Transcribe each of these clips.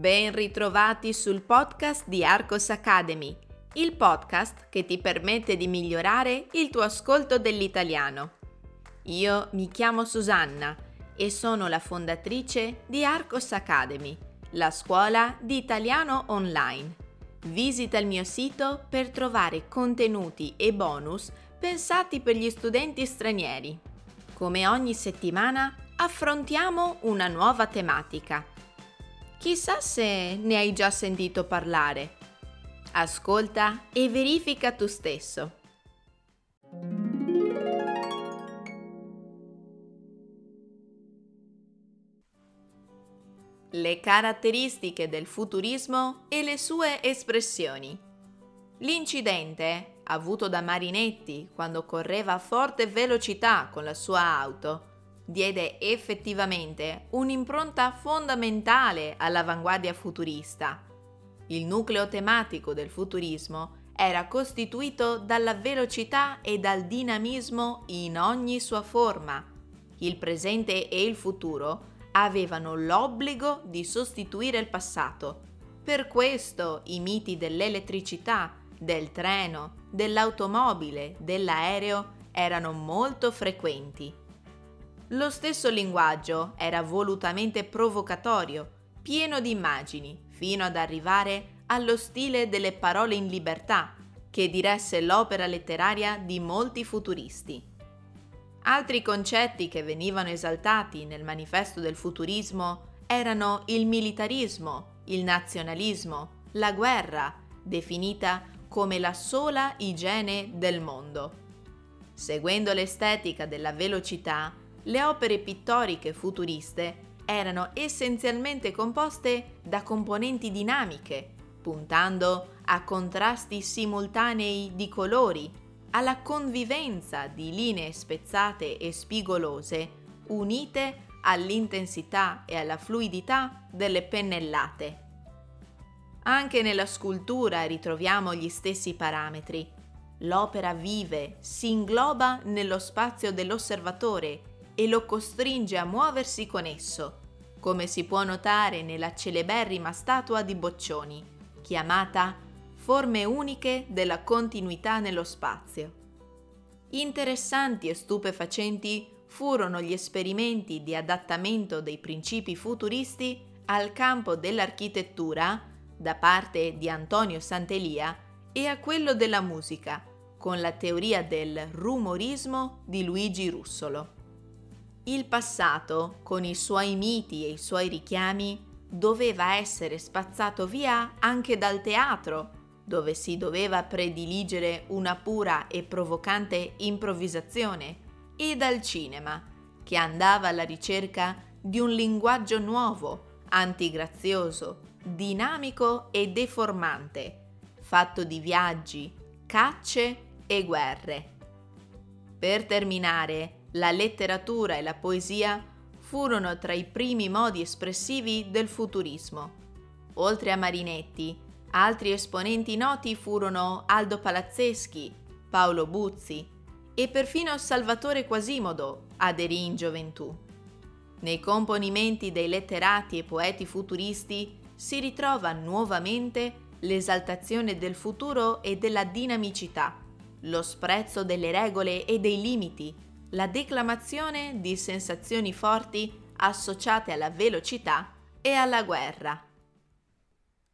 Ben ritrovati sul podcast di Arcos Academy, il podcast che ti permette di migliorare il tuo ascolto dell'italiano. Io mi chiamo Susanna e sono la fondatrice di Arcos Academy, la scuola di italiano online. Visita il mio sito per trovare contenuti e bonus pensati per gli studenti stranieri. Come ogni settimana affrontiamo una nuova tematica Chissà se ne hai già sentito parlare. Ascolta e verifica tu stesso. Le caratteristiche del futurismo e le sue espressioni. L'incidente avuto da Marinetti quando correva a forte velocità con la sua auto diede effettivamente un'impronta fondamentale all'avanguardia futurista. Il nucleo tematico del futurismo era costituito dalla velocità e dal dinamismo in ogni sua forma. Il presente e il futuro avevano l'obbligo di sostituire il passato. Per questo i miti dell'elettricità, del treno, dell'automobile, dell'aereo erano molto frequenti. Lo stesso linguaggio era volutamente provocatorio, pieno di immagini, fino ad arrivare allo stile delle parole in libertà, che diresse l'opera letteraria di molti futuristi. Altri concetti che venivano esaltati nel manifesto del futurismo erano il militarismo, il nazionalismo, la guerra, definita come la sola igiene del mondo. Seguendo l'estetica della velocità, le opere pittoriche futuriste erano essenzialmente composte da componenti dinamiche, puntando a contrasti simultanei di colori, alla convivenza di linee spezzate e spigolose unite all'intensità e alla fluidità delle pennellate. Anche nella scultura ritroviamo gli stessi parametri. L'opera vive, si ingloba nello spazio dell'osservatore e lo costringe a muoversi con esso, come si può notare nella celeberrima statua di Boccioni, chiamata Forme uniche della continuità nello spazio. Interessanti e stupefacenti furono gli esperimenti di adattamento dei principi futuristi al campo dell'architettura da parte di Antonio Santelia e a quello della musica, con la teoria del rumorismo di Luigi Russolo. Il passato, con i suoi miti e i suoi richiami, doveva essere spazzato via anche dal teatro, dove si doveva prediligere una pura e provocante improvvisazione, e dal cinema, che andava alla ricerca di un linguaggio nuovo, antigrazioso, dinamico e deformante, fatto di viaggi, cacce e guerre. Per terminare, la letteratura e la poesia furono tra i primi modi espressivi del futurismo. Oltre a Marinetti, altri esponenti noti furono Aldo Palazzeschi, Paolo Buzzi e perfino Salvatore Quasimodo aderì in gioventù. Nei componimenti dei letterati e poeti futuristi si ritrova nuovamente l'esaltazione del futuro e della dinamicità, lo sprezzo delle regole e dei limiti, la declamazione di sensazioni forti associate alla velocità e alla guerra.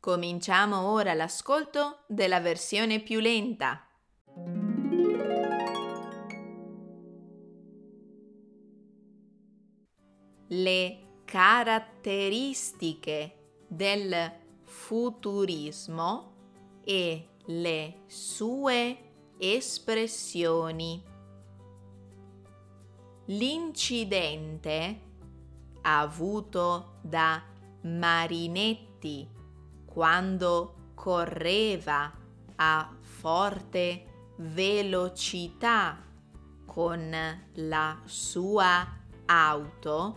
Cominciamo ora l'ascolto della versione più lenta. Le caratteristiche del futurismo e le sue espressioni. L'incidente avuto da Marinetti quando correva a forte velocità con la sua auto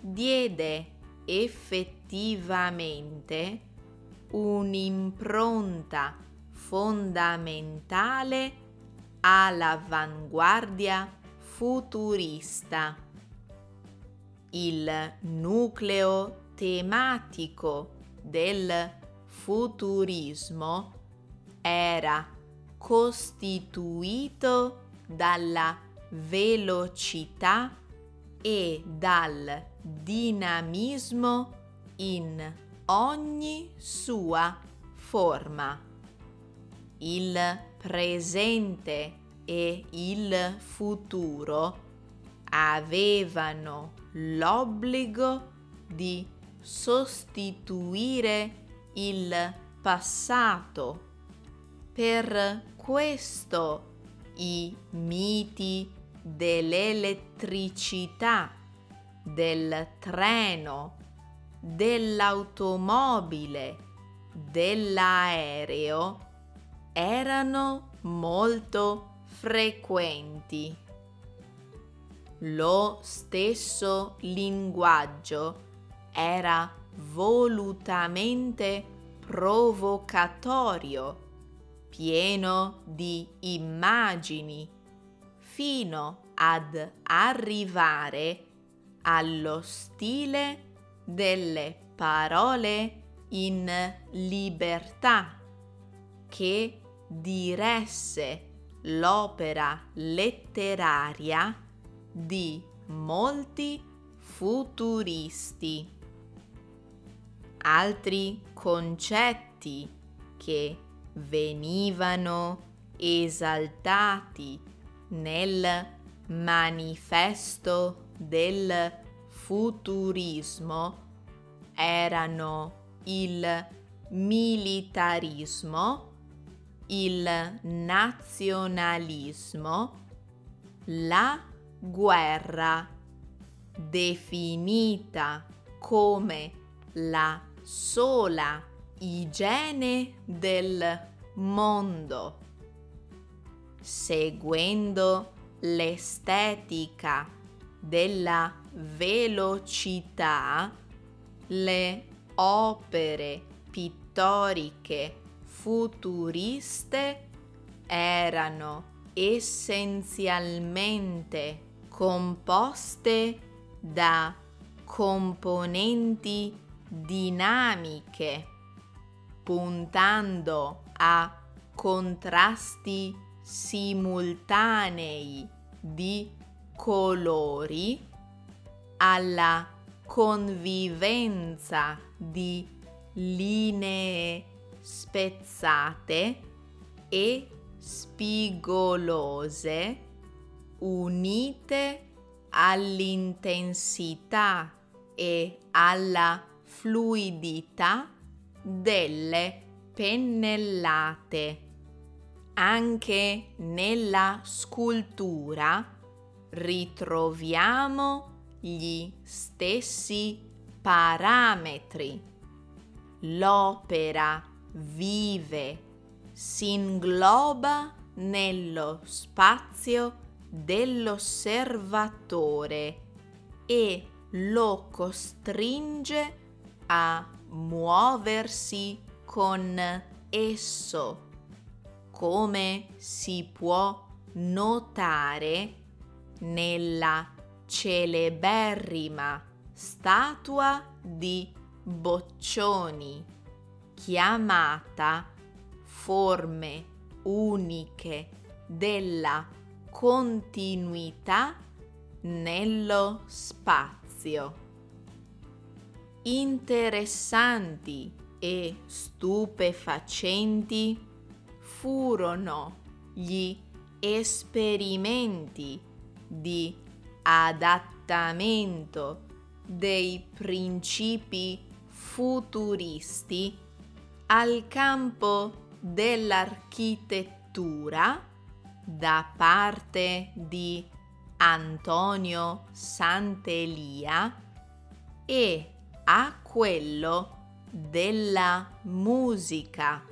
diede effettivamente un'impronta fondamentale all'avanguardia futurista. Il nucleo tematico del futurismo era costituito dalla velocità e dal dinamismo in ogni sua forma. Il presente e il futuro avevano l'obbligo di sostituire il passato. Per questo i miti dell'elettricità, del treno, dell'automobile, dell'aereo erano molto frequenti. Lo stesso linguaggio era volutamente provocatorio, pieno di immagini, fino ad arrivare allo stile delle parole in libertà che diresse l'opera letteraria di molti futuristi. Altri concetti che venivano esaltati nel manifesto del futurismo erano il militarismo, il nazionalismo, la guerra, definita come la sola igiene del mondo, seguendo l'estetica della velocità, le opere pittoriche futuriste erano essenzialmente composte da componenti dinamiche, puntando a contrasti simultanei di colori, alla convivenza di linee spezzate e spigolose unite all'intensità e alla fluidità delle pennellate. Anche nella scultura ritroviamo gli stessi parametri. L'opera vive, si ingloba nello spazio dell'osservatore e lo costringe a muoversi con esso, come si può notare nella celeberrima statua di Boccioni chiamata Forme uniche della continuità nello spazio. Interessanti e stupefacenti furono gli esperimenti di adattamento dei principi futuristi al campo dell'architettura da parte di Antonio Santelia e a quello della musica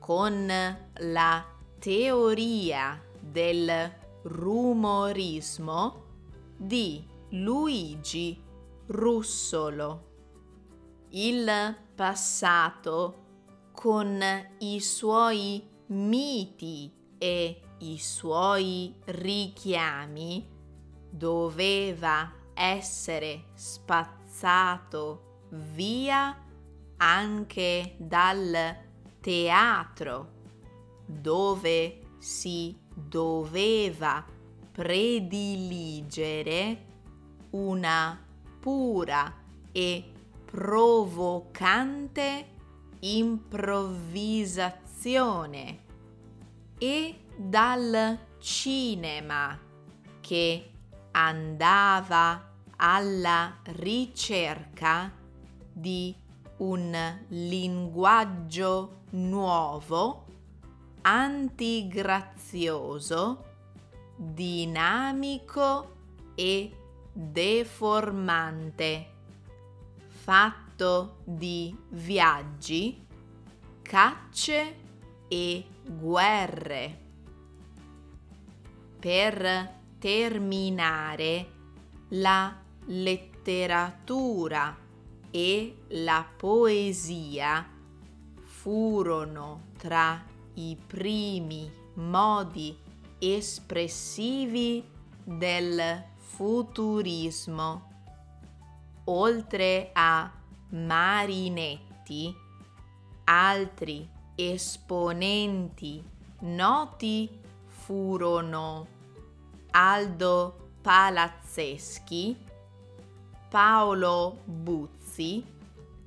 con la teoria del rumorismo di Luigi Russolo. Il passato con i suoi miti e i suoi richiami doveva essere spazzato via anche dal teatro, dove si doveva prediligere una pura e provocante improvvisazione. E dal cinema che andava alla ricerca di un linguaggio nuovo, antigrazioso, dinamico e deformante, fatto di viaggi, cacce e guerre. Per terminare la letteratura e la poesia furono tra i primi modi espressivi del futurismo. Oltre a Marinetti, altri esponenti noti furono Aldo Palazzeschi, Paolo Buzzi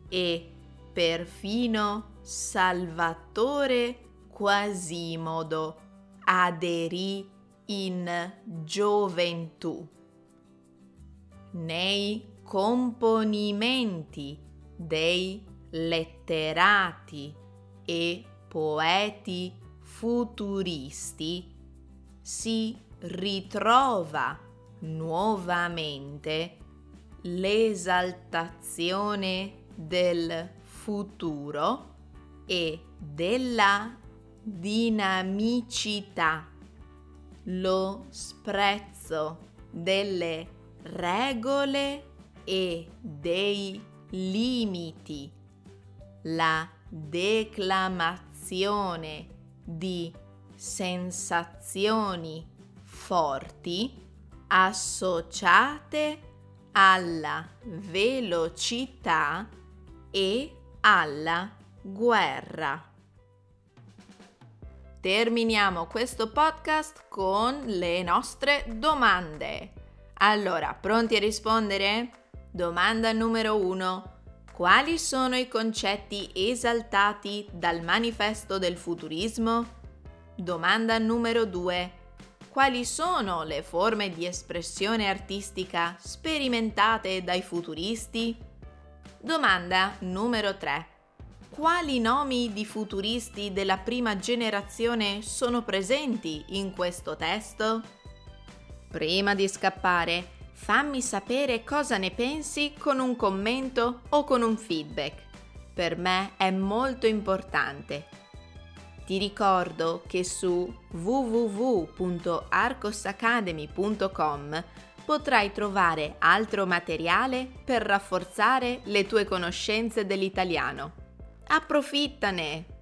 e perfino Salvatore Quasimodo aderì in gioventù. Nei componimenti dei letterati e poeti futuristi si ritrova nuovamente l'esaltazione del futuro e della dinamicità, lo sprezzo delle regole e dei limiti, la declamazione di sensazioni forti associate alla velocità e alla guerra. Terminiamo questo podcast con le nostre domande. Allora, pronti a rispondere? Domanda numero 1. Quali sono i concetti esaltati dal manifesto del futurismo? Domanda numero 2. Quali sono le forme di espressione artistica sperimentate dai futuristi? Domanda numero 3. Quali nomi di futuristi della prima generazione sono presenti in questo testo? Prima di scappare, fammi sapere cosa ne pensi con un commento o con un feedback. Per me è molto importante. Ti ricordo che su www.arcosacademy.com potrai trovare altro materiale per rafforzare le tue conoscenze dell'italiano. Approfittane!